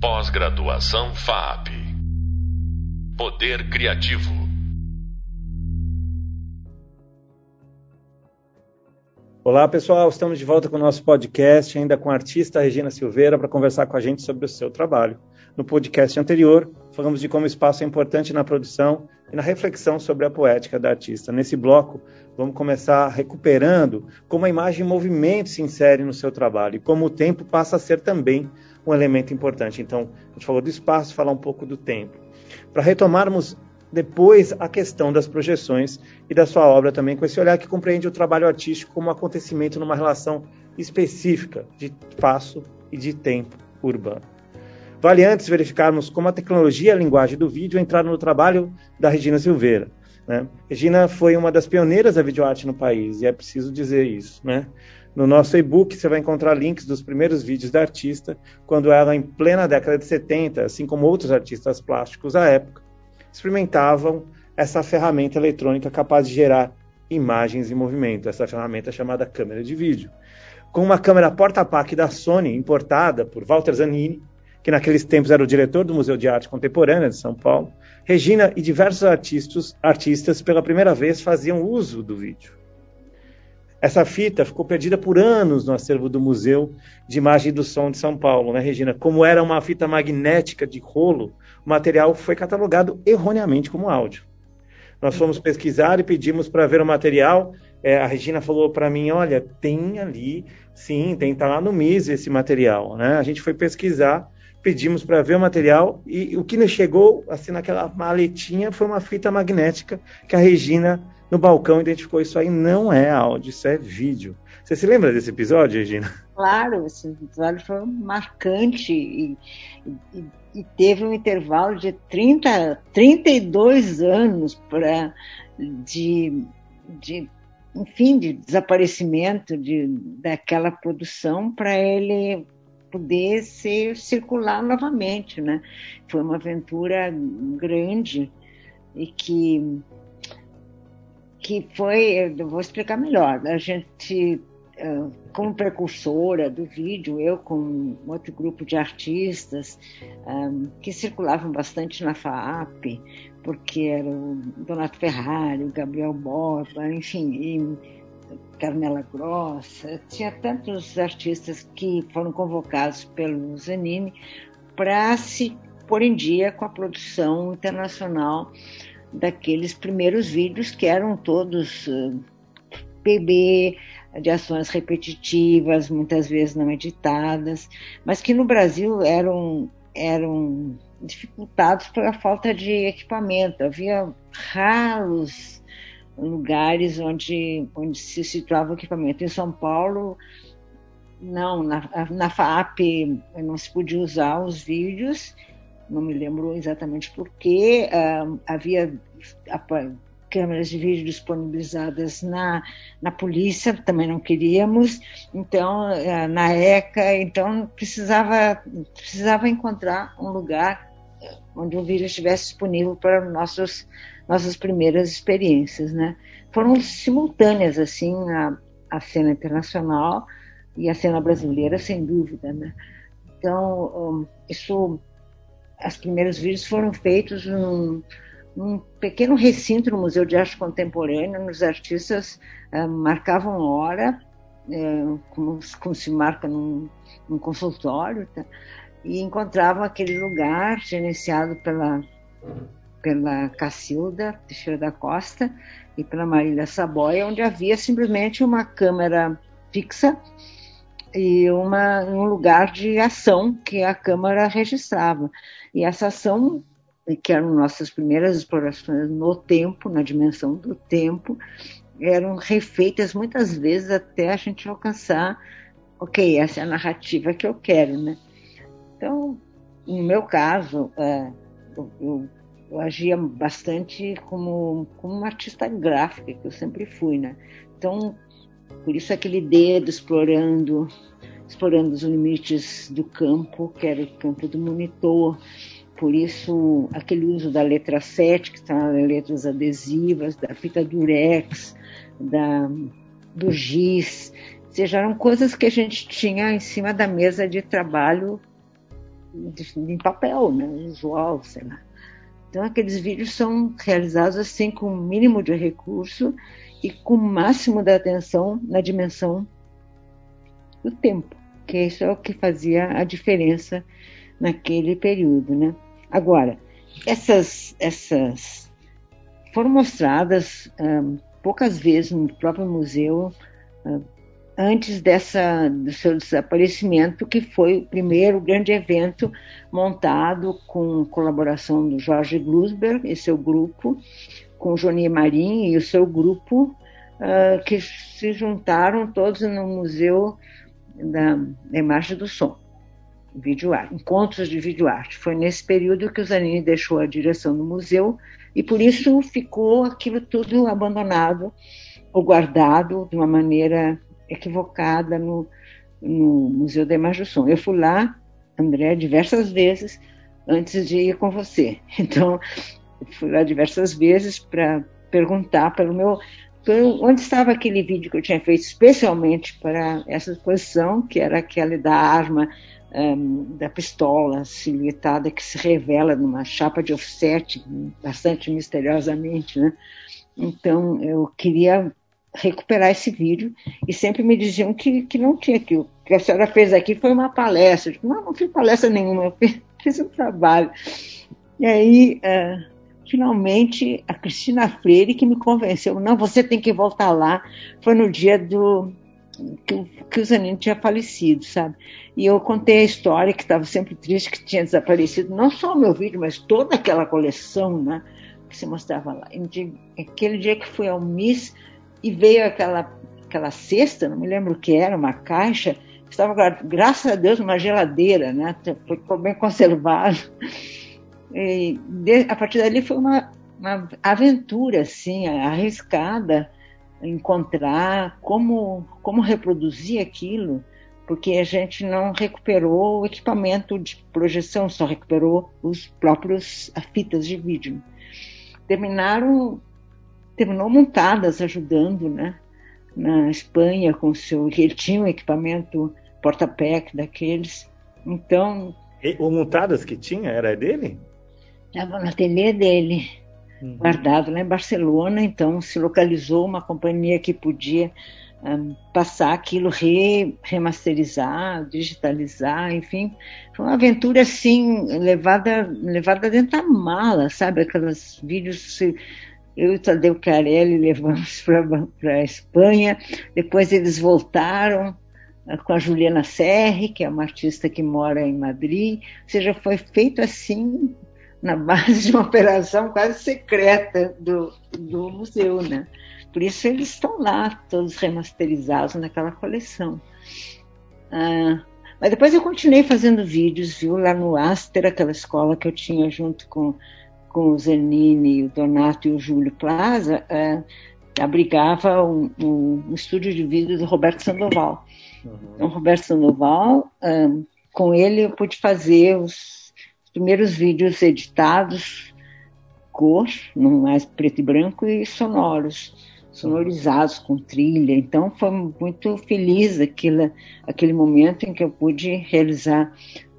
Pós-graduação FAP. Poder Criativo. Olá pessoal, estamos de volta com o nosso podcast, ainda com a artista Regina Silveira, para conversar com a gente sobre o seu trabalho. No podcast anterior, falamos de como o espaço é importante na produção e na reflexão sobre a poética da artista. Nesse bloco, vamos começar recuperando como a imagem em movimento se insere no seu trabalho e como o tempo passa a ser também um elemento importante. Então, a gente falou do espaço, falar um pouco do tempo. Para retomarmos depois a questão das projeções e da sua obra também, com esse olhar que compreende o trabalho artístico como um acontecimento numa relação específica de espaço e de tempo urbano. Vale antes verificarmos como a tecnologia e a linguagem do vídeo entraram no trabalho da Regina Silveira. Né? Regina foi uma das pioneiras da videoarte no país, e é preciso dizer isso. Né? No nosso e-book você vai encontrar links dos primeiros vídeos da artista, quando ela, em plena década de 70, assim como outros artistas plásticos à época, experimentavam essa ferramenta eletrônica capaz de gerar imagens em movimento, essa ferramenta chamada câmera de vídeo. Com uma câmera porta-pac da Sony, importada por Walter Zanini, que naqueles tempos era o diretor do Museu de Arte Contemporânea de São Paulo, Regina e diversos artistas, artistas pela primeira vez faziam uso do vídeo. Essa fita ficou perdida por anos no acervo do Museu de Imagem do Som de São Paulo, né, Regina? Como era uma fita magnética de rolo, o material foi catalogado erroneamente como áudio. Nós fomos pesquisar e pedimos para ver o material. É, a Regina falou para mim: olha, tem ali, sim, tem tá lá no MIS esse material. Né? A gente foi pesquisar, pedimos para ver o material e o que nos chegou, assim, naquela maletinha, foi uma fita magnética que a Regina no balcão identificou isso aí não é áudio, isso é vídeo. Você se lembra desse episódio, Regina? Claro, esse episódio foi marcante e, e, e teve um intervalo de 30, 32 anos para de, de enfim, de desaparecimento de, daquela produção para ele poder ser circular novamente, né? Foi uma aventura grande e que que foi, eu vou explicar melhor. A gente, como precursora do vídeo, eu com outro grupo de artistas que circulavam bastante na FAAP, porque era o Donato Ferrari, o Gabriel Borba, enfim, e Carmela Grossa, tinha tantos artistas que foram convocados pelo Zanini para se pôr em dia com a produção internacional daqueles primeiros vídeos que eram todos eh, PB, de ações repetitivas, muitas vezes não editadas, mas que no Brasil eram, eram dificultados pela falta de equipamento. Havia raros lugares onde, onde se situava o equipamento. Em São Paulo, não, na, na FAP não se podia usar os vídeos não me lembro exatamente porquê, uh, havia câmeras de vídeo disponibilizadas na, na polícia, também não queríamos, então uh, na ECA, então precisava, precisava encontrar um lugar onde o vídeo estivesse disponível para nossos, nossas primeiras experiências, né? Foram simultâneas, assim, a, a cena internacional e a cena brasileira, sem dúvida, né? Então, um, isso os primeiros vídeos foram feitos num, num, pequeno recinto no Museu de Arte Contemporânea, onde os artistas uh, marcavam hora, uh, como, como, se marca num, num consultório, tá? e encontravam aquele lugar gerenciado pela, pela Cacilda Teixeira da Costa e pela Marília Saboia, onde havia simplesmente uma câmera fixa e uma, um lugar de ação que a Câmara registrava. E essa ação, que eram nossas primeiras explorações no tempo, na dimensão do tempo, eram refeitas muitas vezes até a gente alcançar, ok, essa é a narrativa que eu quero, né? Então, no meu caso, é, eu, eu, eu, agia bastante como, como uma artista gráfica, que eu sempre fui, né? Então, por isso aquele dedo explorando, explorando os limites do campo, que era o campo do monitor. Por isso aquele uso da letra 7, que está nas letras adesivas, da fita durex, da, do giz, ou seja, eram coisas que a gente tinha em cima da mesa de trabalho em papel, né, usual, sei lá. Então, aqueles vídeos são realizados assim com o mínimo de recurso e com o máximo da atenção na dimensão do tempo, que isso é o que fazia a diferença naquele período, né? Agora, essas, essas foram mostradas um, poucas vezes no próprio museu um, antes dessa, do seu desaparecimento, que foi o primeiro grande evento montado com colaboração do Jorge Glusberg e seu grupo, com Johnny Marim e o seu grupo, uh, que se juntaram todos no Museu da, da Imagem do Som, encontros de vídeo arte. Foi nesse período que o Zanini deixou a direção do museu e por isso ficou aquilo tudo abandonado ou guardado de uma maneira equivocada no, no Museu da Imagem do Som. Eu fui lá, André, diversas vezes antes de ir com você. Então, fui lá diversas vezes para perguntar pelo meu onde estava aquele vídeo que eu tinha feito especialmente para essa exposição, que era aquele da arma um, da pistola silhuetada que se revela numa chapa de offset, bastante misteriosamente, né? Então eu queria recuperar esse vídeo e sempre me diziam que, que não tinha, que o que a senhora fez aqui foi uma palestra. Eu digo, não, não fiz palestra nenhuma, eu fiz, fiz um trabalho. E aí, uh, finalmente, a Cristina Freire que me convenceu, não, você tem que voltar lá. Foi no dia do que, que o Zanino tinha falecido, sabe? E eu contei a história que estava sempre triste que tinha desaparecido, não só o meu vídeo, mas toda aquela coleção, né? Que se mostrava lá. E, aquele dia que fui ao Miss, e veio aquela, aquela cesta, não me lembro o que era, uma caixa, estava, graças a Deus, uma geladeira, né? Ficou bem conservado. E de, a partir dali foi uma, uma aventura, assim, arriscada, encontrar como, como reproduzir aquilo, porque a gente não recuperou o equipamento de projeção, só recuperou os próprios fitas de vídeo. Terminaram terminou montadas ajudando, né? Na Espanha com seu, ele tinha um equipamento porta-pack daqueles. Então, e, o montadas que tinha era dele? Estava no ateliê dele, uhum. guardado lá em Barcelona. Então, se localizou uma companhia que podia um, passar aquilo, re, remasterizar, digitalizar, enfim. Foi uma aventura assim, levada, levada dentro da mala, sabe? Aqueles vídeos eu e o Tadeu Carelli levamos para a Espanha, depois eles voltaram ah, com a Juliana Serri, que é uma artista que mora em Madrid, ou seja, foi feito assim na base de uma operação quase secreta do, do museu, né? Por isso eles estão lá, todos remasterizados naquela coleção. Ah, mas depois eu continuei fazendo vídeos, viu, lá no Aster, aquela escola que eu tinha junto com com o Zanini, o Donato e o Júlio Plaza, é, abrigava um, um, um, estúdio de vídeo do Roberto Sandoval. Uhum. Então, Roberto Sandoval, é, com ele eu pude fazer os, os primeiros vídeos editados, cor, não mais preto e branco, e sonoros, sonorizados com trilha. Então foi muito feliz aquele, aquele momento em que eu pude realizar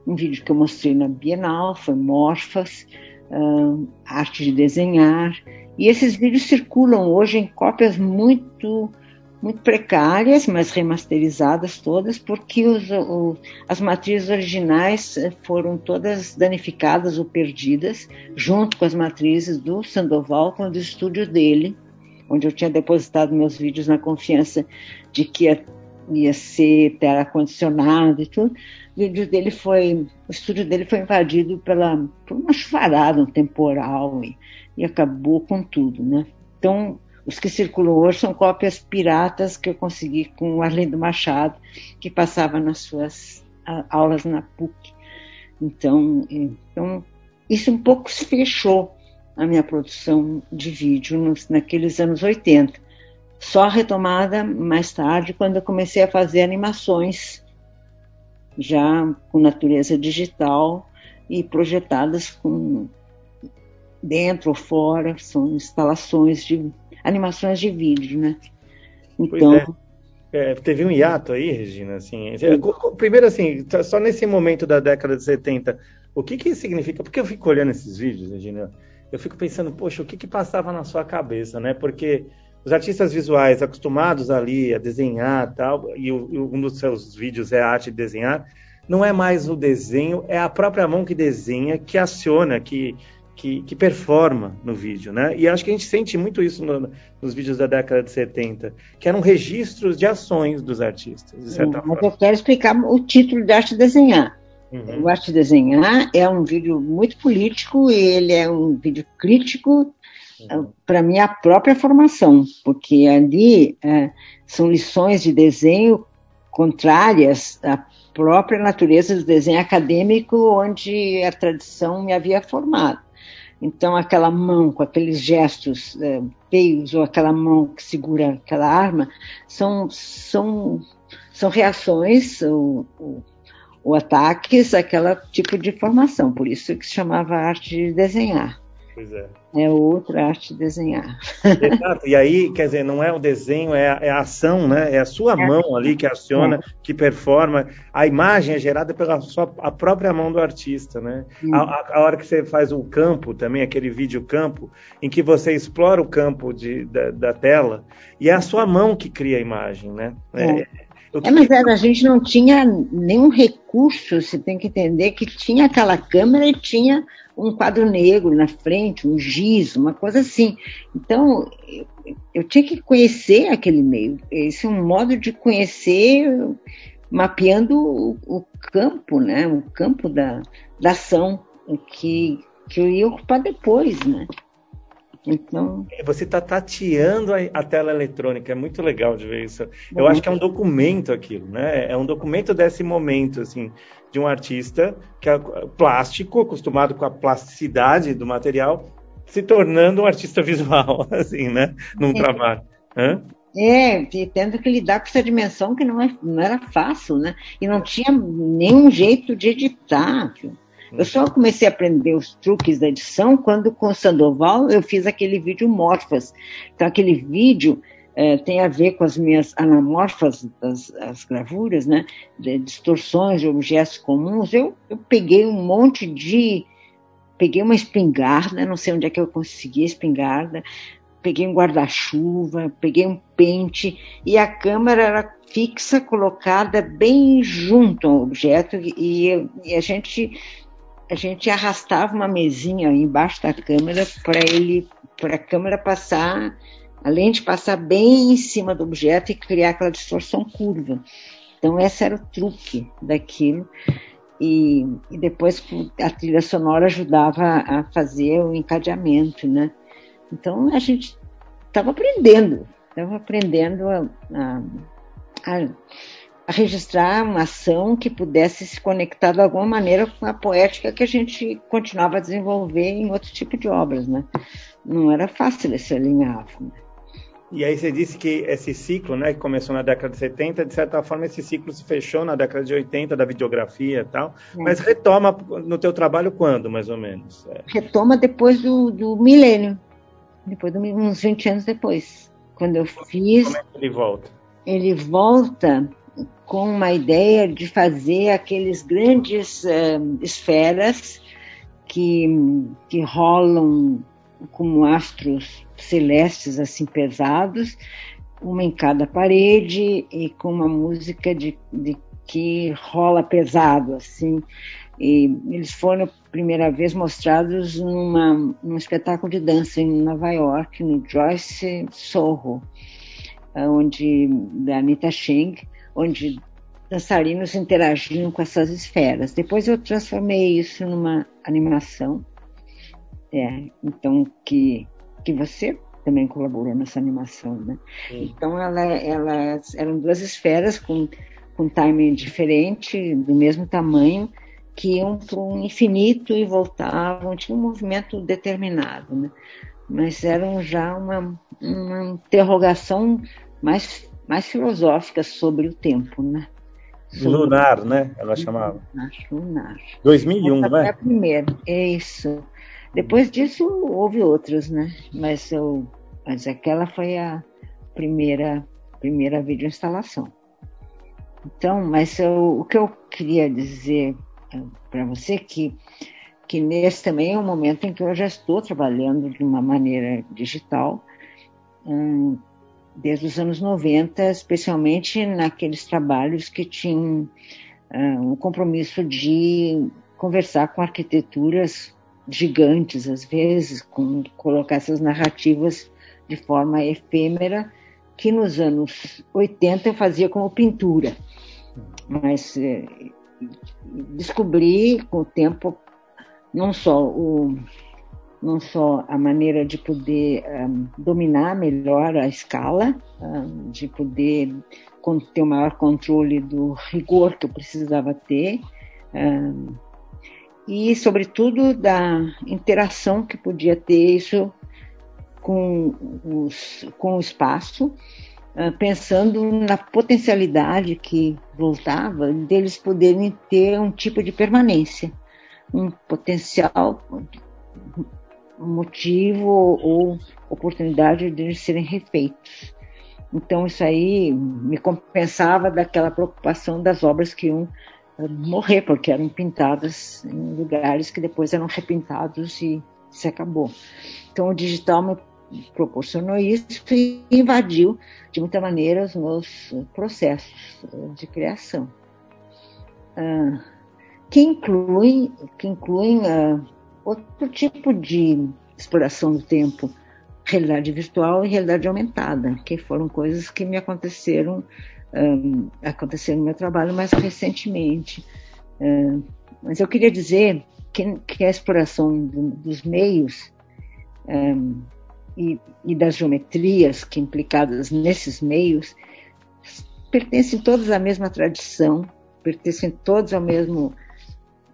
um vídeo que eu mostrei na Bienal, foi Morfas, uh, arte de desenhar. E esses vídeos circulam hoje em cópias muito muito precárias, mas remasterizadas todas, porque os, o, as matrizes originais eh, foram todas danificadas ou perdidas, junto com as matrizes do Sandoval, com o estúdio dele, onde eu tinha depositado meus vídeos na confiança de que ia, ia ser ar-condicionado e tudo dele foi, o estúdio dele foi invadido pela, por uma chuvarada, um temporal e, e acabou com tudo, né? Então, os que circulam hoje são cópias piratas que eu consegui com o Arlindo Machado, que passava nas suas aulas na PUC. Então, então, isso um pouco se fechou a minha produção de vídeo nos, naqueles anos 80. Só retomada mais tarde, quando eu comecei a fazer animações já com natureza digital e projetadas com dentro ou fora, são instalações de animações de vídeo, né? Então, é. é, teve um hiato aí, Regina, assim, primeiro assim, só nesse momento da década de 70, o que que significa, porque eu fico olhando esses vídeos, Regina, eu fico pensando, poxa, o que que passava na sua cabeça, né, porque os artistas visuais acostumados ali a desenhar tal, e um dos seus vídeos é a arte de desenhar, não é mais o desenho, é a própria mão que desenha, que aciona, que que, que, performa no vídeo, né? E acho que a gente sente muito isso no, nos vídeos da década de 70, que eram registros de ações dos artistas, de certa Mas forma. eu quero explicar o título de Arte Desenhar. Uhum. O Arte Desenhar é um vídeo muito político ele é um vídeo crítico. Para minha própria formação, porque ali é, são lições de desenho contrárias à própria natureza do desenho acadêmico, onde a tradição me havia formado. Então, aquela mão com aqueles gestos é, feios, ou aquela mão que segura aquela arma, são, são, são reações ou, ou, ou ataques àquela tipo de formação. Por isso que se chamava arte de desenhar. Pois é. É outra arte de desenhar. Exato. E aí, quer dizer, não é o desenho, é a, é a ação, né? É a sua é. mão ali que aciona, é. que performa. A imagem é gerada pela sua, a própria mão do artista, né? A, a, a, hora que você faz o campo também, aquele vídeo campo, em que você explora o campo de, da, da tela, e é a sua mão que cria a imagem, né? É. É, mas a gente não tinha nenhum recurso, você tem que entender que tinha aquela câmera e tinha um quadro negro na frente, um giz, uma coisa assim. Então, eu, eu tinha que conhecer aquele meio. Esse é um modo de conhecer mapeando o, o campo, né? O campo da, da ação que, que eu ia ocupar depois, né? Então... Você está tateando a, a, tela eletrônica, é muito legal de ver isso. Eu acho que é um documento aquilo, né? É um documento desse momento, assim, de um artista que é plástico, acostumado com a plasticidade do material, se tornando um artista visual, assim, né? Num é. trabalho. Hã? É, tendo que lidar com essa dimensão que não, é, não era fácil, né? E não tinha nenhum jeito de editar. Viu? Eu só comecei a aprender os truques da edição quando com Sandoval eu fiz aquele vídeo Morfas. Então aquele vídeo é, tem a ver com as minhas anamorfas, das, as gravuras, né? De distorções de objetos comuns. Eu, eu peguei um monte de... Peguei uma espingarda, não sei onde é que eu consegui a espingarda, peguei um guarda-chuva, peguei um pente e a câmera era fixa, colocada bem junto ao objeto e, e a gente a gente arrastava uma mesinha embaixo da câmera para ele, para a câmera passar, além de passar bem em cima do objeto e criar aquela distorção curva. Então esse era o truque daquilo. E, e depois a trilha sonora ajudava a fazer o encadeamento, né? Então a gente estava aprendendo, estava aprendendo a, a, a a registrar uma ação que pudesse se conectar de alguma maneira com a poética que a gente continuava a desenvolver em outro tipo de obras, né? Não era fácil esse alinhavo. Né? E aí você disse que esse ciclo, né, que começou na década de 70, de certa forma esse ciclo se fechou na década de 80 da videografia e tal, é. mas retoma no teu trabalho quando, mais ou menos? É. Retoma depois do, do milênio, depois de uns 20 anos depois, quando eu fiz... Como é que ele volta? Ele volta com uma ideia de fazer aqueles grandes uh, esferas que, que rolam como astros celestes assim pesados, uma em cada parede e com uma música de, de que rola pesado assim. E eles foram primeira vez mostrados numa, num espetáculo de dança em Nova York, no Joyce Soho, onde da Anita Cheng, onde dançarinos interagiam com essas esferas. Depois eu transformei isso numa animação, é, então que que você também colaborou nessa animação, né? Sim. Então ela, elas eram duas esferas com com timing diferente, do mesmo tamanho, que iam para um infinito e voltavam, tinha um movimento determinado, né? Mas eram já uma, uma interrogação mais mais filosóficas sobre o tempo, né? Sobre... Lunar, né? Ela chamava. Lunar. lunar. 2001, Essa né? Foi a primeira, é isso. Depois disso houve outras, né? Mas, eu, mas aquela foi a primeira primeira videoinstalação. Então, mas eu, o que eu queria dizer eh, para você é que que nesse também é um momento em que eu já estou trabalhando de uma maneira digital, hum, desde os anos 90, especialmente naqueles trabalhos que tinham hum, um compromisso de conversar com arquiteturas gigantes, às vezes, com colocar essas narrativas de forma efêmera, que nos anos 80 eu fazia como pintura. Mas eh, descobri com o tempo não só o não só a maneira de poder um, dominar melhor a escala, um, de poder ter o maior controle do rigor que eu precisava ter, um, e, sobretudo, da interação que podia ter isso com, os, com o espaço, pensando na potencialidade que voltava deles poderem ter um tipo de permanência um potencial motivo ou oportunidade de serem refeitos. Então isso aí me compensava daquela preocupação das obras que iam eh, morrer, porque eram pintadas em lugares que depois eram repintados e se acabou. Então o digital me proporcionou isso e invadiu de muita maneira os meus processos de criação. Ah, que incluem, que incluem uh, outro tipo de exploração do tempo, realidade virtual e realidade aumentada, que foram coisas que me aconteceram, um, aconteceram no meu trabalho mais recentemente. Uh, mas eu queria dizer que, que a exploração do, dos meios um, e, e, das geometrias que implicadas nesses meios pertencem todos à mesma tradição, pertencem todos ao mesmo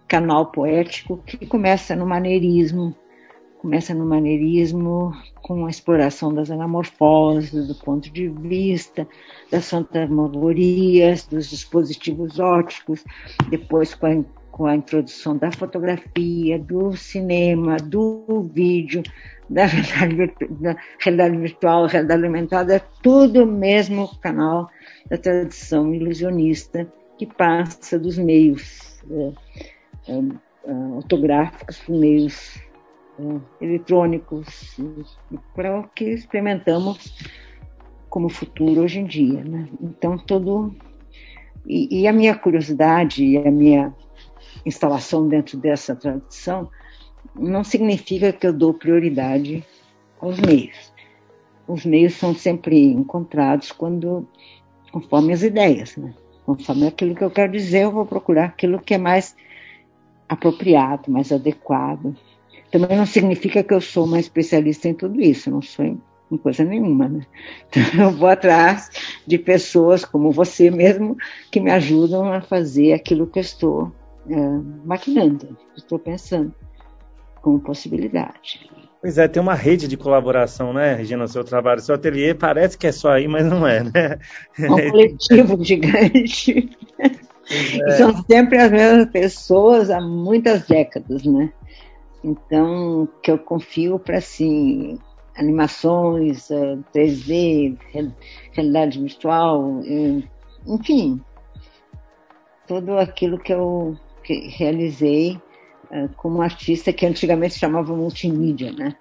canal poético que começa no maneirismo, começa no maneirismo com a exploração das anamorfoses, do ponto de vista, das fantasmagorias, dos dispositivos ópticos, depois com a, com a introdução da fotografia, do cinema, do vídeo, da realidade, da realidade virtual, realidade aumentada, é tudo o mesmo canal da tradição ilusionista que passa dos meios. Né? autográficos por meios eletrônicos, para o que experimentamos como futuro hoje em dia. Né? Então, todo. E, e, a minha curiosidade e a minha instalação dentro dessa tradição não significa que eu dou prioridade aos meios. Os meios são sempre encontrados quando, conforme as ideias, né? conforme aquilo que eu quero dizer, eu vou procurar aquilo que é mais apropriado, mais adequado. Também não significa que eu sou uma especialista em tudo isso, não sou em, em coisa nenhuma. Né? Então eu vou atrás de pessoas como você mesmo que me ajudam a fazer aquilo que eu estou é, maquinando, estou pensando como possibilidade. Pois é, tem uma rede de colaboração, né, Regina, no seu trabalho. Seu ateliê parece que é só aí, mas não é, né? É um coletivo gigante. É. São sempre as mesmas pessoas há muitas décadas, né? Então, que eu confio para, assim, animações, 3D, eh, realidade virtual, eh, enfim, tudo aquilo que eu realizei uh, como artista que antigamente chamava multimídia, né?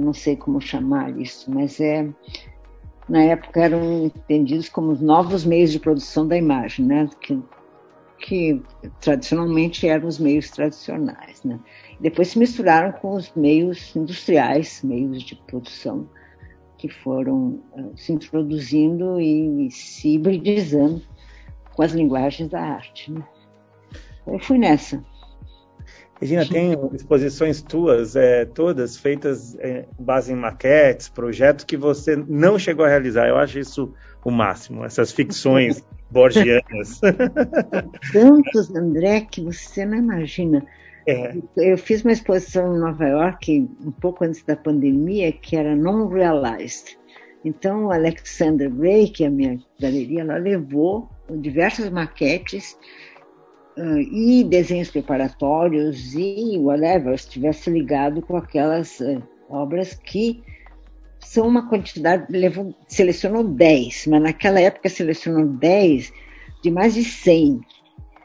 Não sei como chamar isso, mas é na época eram entendidos como os novos meios de produção da imagem, né? Que que tradicionalmente eram os meios tradicionais. Né? Depois se misturaram com os meios industriais, meios de produção, que foram uh, se introduzindo e, e, se hibridizando com as linguagens da arte. Né? Eu fui nessa. Regina, tem exposições tuas, é, todas feitas é, base em maquetes, projetos que você não chegou a realizar. Eu acho isso o máximo, essas ficções borgianas. Tantos, André, que você não imagina. É. Eu fiz uma exposição em Nova York, um pouco antes da pandemia, que era Non-Realized. Então, o Alexander Gray, que é a minha galeria, ela levou diversas maquetes e desenhos preparatórios e whatever, estivesse ligado com aquelas obras que são uma quantidade, levou, selecionou 10, mas naquela época selecionou 10 de mais de 100,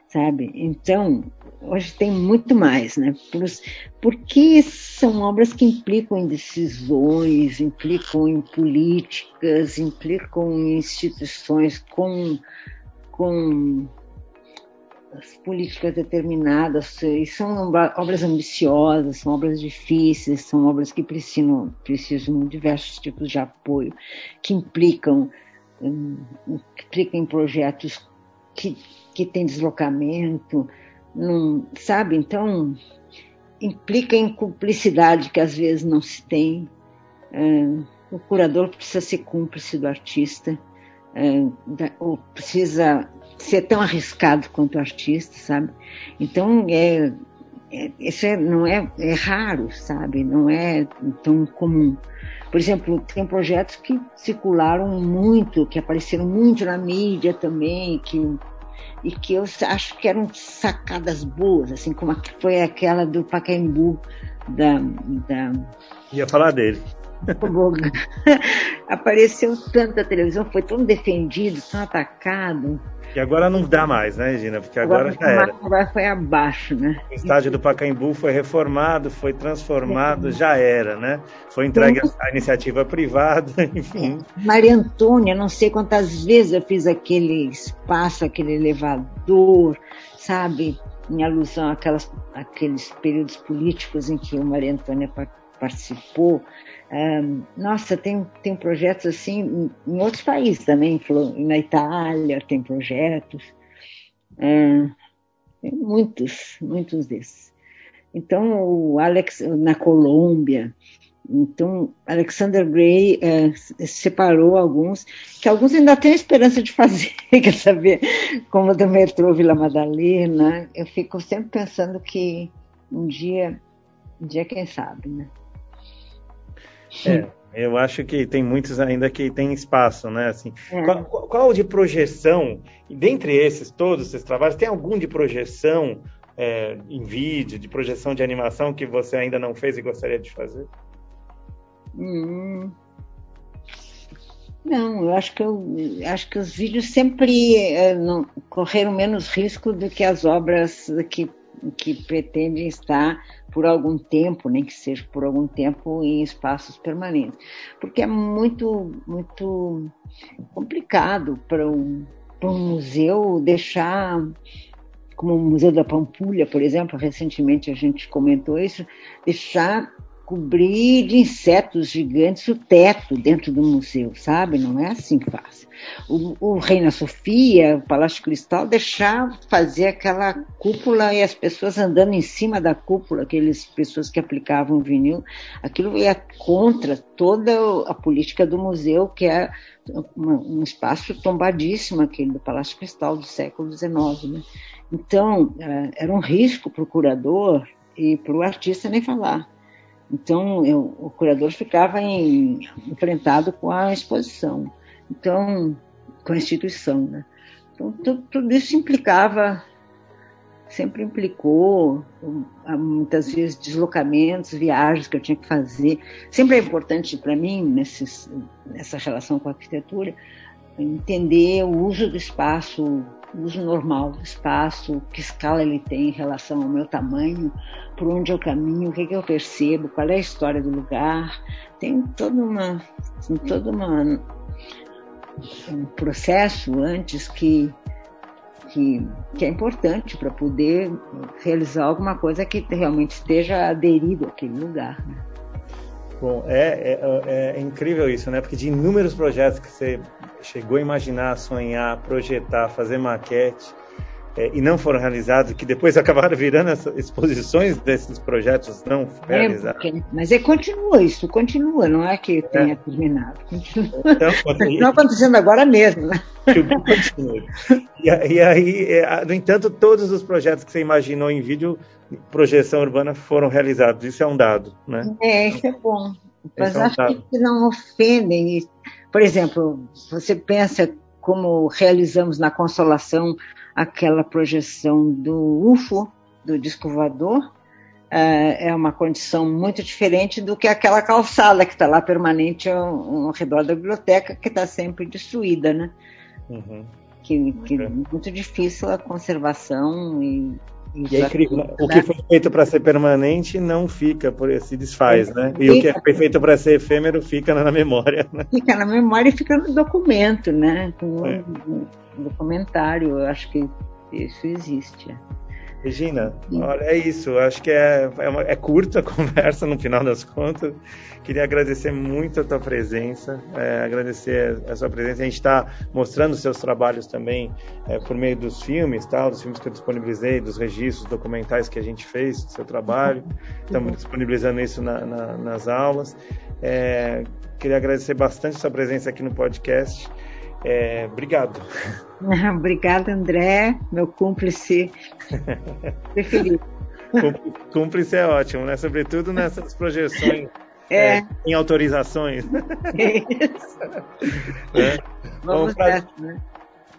sabe? Então, hoje tem muito mais, né? Por, porque são obras que implicam em decisões, implicam em políticas, implicam em instituições com, com políticas determinadas, e são obras ambiciosas, são obras difíceis, são obras que precisam, precisam de diversos tipos de apoio, que implicam, hum, implicam projetos que, que têm deslocamento, não, sabe? Então, implica em cumplicidade que às vezes não se tem. Uh, o curador precisa ser cúmplice do artista, da, ou precisa ser tão arriscado quanto artista, sabe? Então, é, é, isso é, não é, é raro, sabe? Não é tão comum. Por exemplo, tem projetos que circularam muito, que apareceram muito na mídia também, que e que eu acho que eram sacadas boas, assim como foi aquela do Pacaembu da, da... ia falar dele apareceu tanto na televisão, foi tão defendido, tão atacado. E agora não dá mais, né, Regina? Porque agora, agora já era. Agora foi abaixo, né? O estádio do Pacaembu foi reformado, foi transformado, já era, né? Foi entregue à iniciativa privada, enfim. Maria Antônia, não sei quantas vezes eu fiz aquele espaço, aquele elevador, sabe? Em alusão àquelas, àqueles períodos políticos em que o Maria Antônia participou. Um, nossa, tem, tem projetos assim em, outros países também, na Itália tem projetos, um, tem muitos, muitos desses. Então, o Alex, na Colômbia, então, Alexander Gray é, separou alguns, que alguns ainda têm esperança de fazer, quer saber, como do metrô Vila Madalena. Eu fico sempre pensando que um dia, um dia quem sabe, né? É, eu acho que tem muitos ainda que tem espaço, né? Assim, é. qual, qual, de projeção, dentre esses todos esses trabalhos, tem algum de projeção é, em vídeo, de projeção de animação que você ainda não fez e gostaria de fazer? Hum. Não, eu acho que eu acho que os vídeos sempre é, não, correram menos risco do que as obras que que pretendem estar por algum tempo, nem que seja por algum tempo, em espaços permanentes. Porque é muito, muito complicado para um, para um museu deixar, como o Museu da Pampulha, por exemplo, recentemente a gente comentou isso, deixar cobrir de insetos gigantes o teto dentro do museu, sabe? Não é assim fácil. O, o Reina Sofia, o Palácio Cristal, deixar fazer aquela cúpula e as pessoas andando em cima da cúpula, aquelas pessoas que aplicavam vinil, aquilo ia contra toda a política do museu, que é um espaço tombadíssimo, aquele do Palácio Cristal do século XIX. Né? Então, é, era um risco para o curador e para o artista nem falar. Então, eu, o curador ficava em, enfrentado com a exposição, então, com a instituição. Né? Então, tudo, tudo isso implicava, sempre implicou, muitas vezes, deslocamentos, viagens que eu tinha que fazer. Sempre é importante para mim, nessa relação com a arquitetura, entender o uso do espaço uso normal do espaço, que escala ele tem em relação ao meu tamanho, por onde eu caminho, o que, que eu percebo, qual é a história do lugar. Tem toda uma, tem toda uma um processo antes que que, que, é importante para poder realizar alguma coisa que realmente esteja aderido àquele lugar. Né? Bom, é, é, é, incrível isso, né? Porque de inúmeros projetos que você chegou a imaginar, sonhar, projetar, fazer maquete, é, e não foram realizados, que depois acabaram virando exposições desses projetos não é, realizados. Porque, mas é continua isso, continua, não é que tenha é. terminado. Continua. Então, continua acontecendo agora mesmo. Né? Continua. E, e aí, é, no entanto, todos os projetos que você imaginou em vídeo, projeção urbana, foram realizados. Isso é um dado, né? É, isso é bom. Mas é um acho que não ofendem. Por exemplo, você pensa como realizamos na Consolação aquela projeção do UFO, do disco voador, é, é uma condição muito diferente do que aquela calçada que está lá permanente ao, ao, redor da biblioteca, que está sempre destruída, né? Uhum. Que, que é muito difícil a conservação e e é incrível, né? o que foi feito para ser permanente não fica, se desfaz, né? E o que foi feito para ser efêmero fica na memória. Né? Fica na memória e fica no documento, né? No, é. no documentário, eu acho que isso existe. Regina, olha, é isso. Acho que é, é, uma, é, curta a conversa no final das contas. Queria agradecer muito a tua presença, é, agradecer a sua presença. A gente está mostrando os seus trabalhos também é, por meio dos filmes, tá? dos filmes que eu disponibilizei, dos registros documentais que a gente fez do seu trabalho. Estamos uhum. disponibilizando isso na, na, nas aulas. É, queria agradecer bastante a sua presença aqui no podcast. É, obrigado. Obrigada, André, meu cúmplice preferido. Cúmplice é ótimo, né? Sobretudo nessas projeções é. É, em autorizações. Isso. é. Vamos pra... Nessa, né?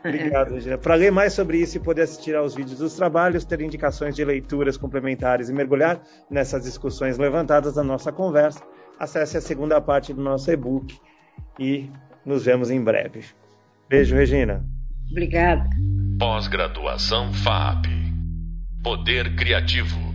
Obrigado, Regina. Para ler mais sobre isso e poder assistir aos vídeos dos trabalhos, ter indicações de leituras complementares e mergulhar nessas discussões levantadas na nossa conversa, acesse a segunda parte do nosso e-book e nos vemos em breve. Beijo, Regina. Obrigada. Pós-graduação FAP. Poder Criativo.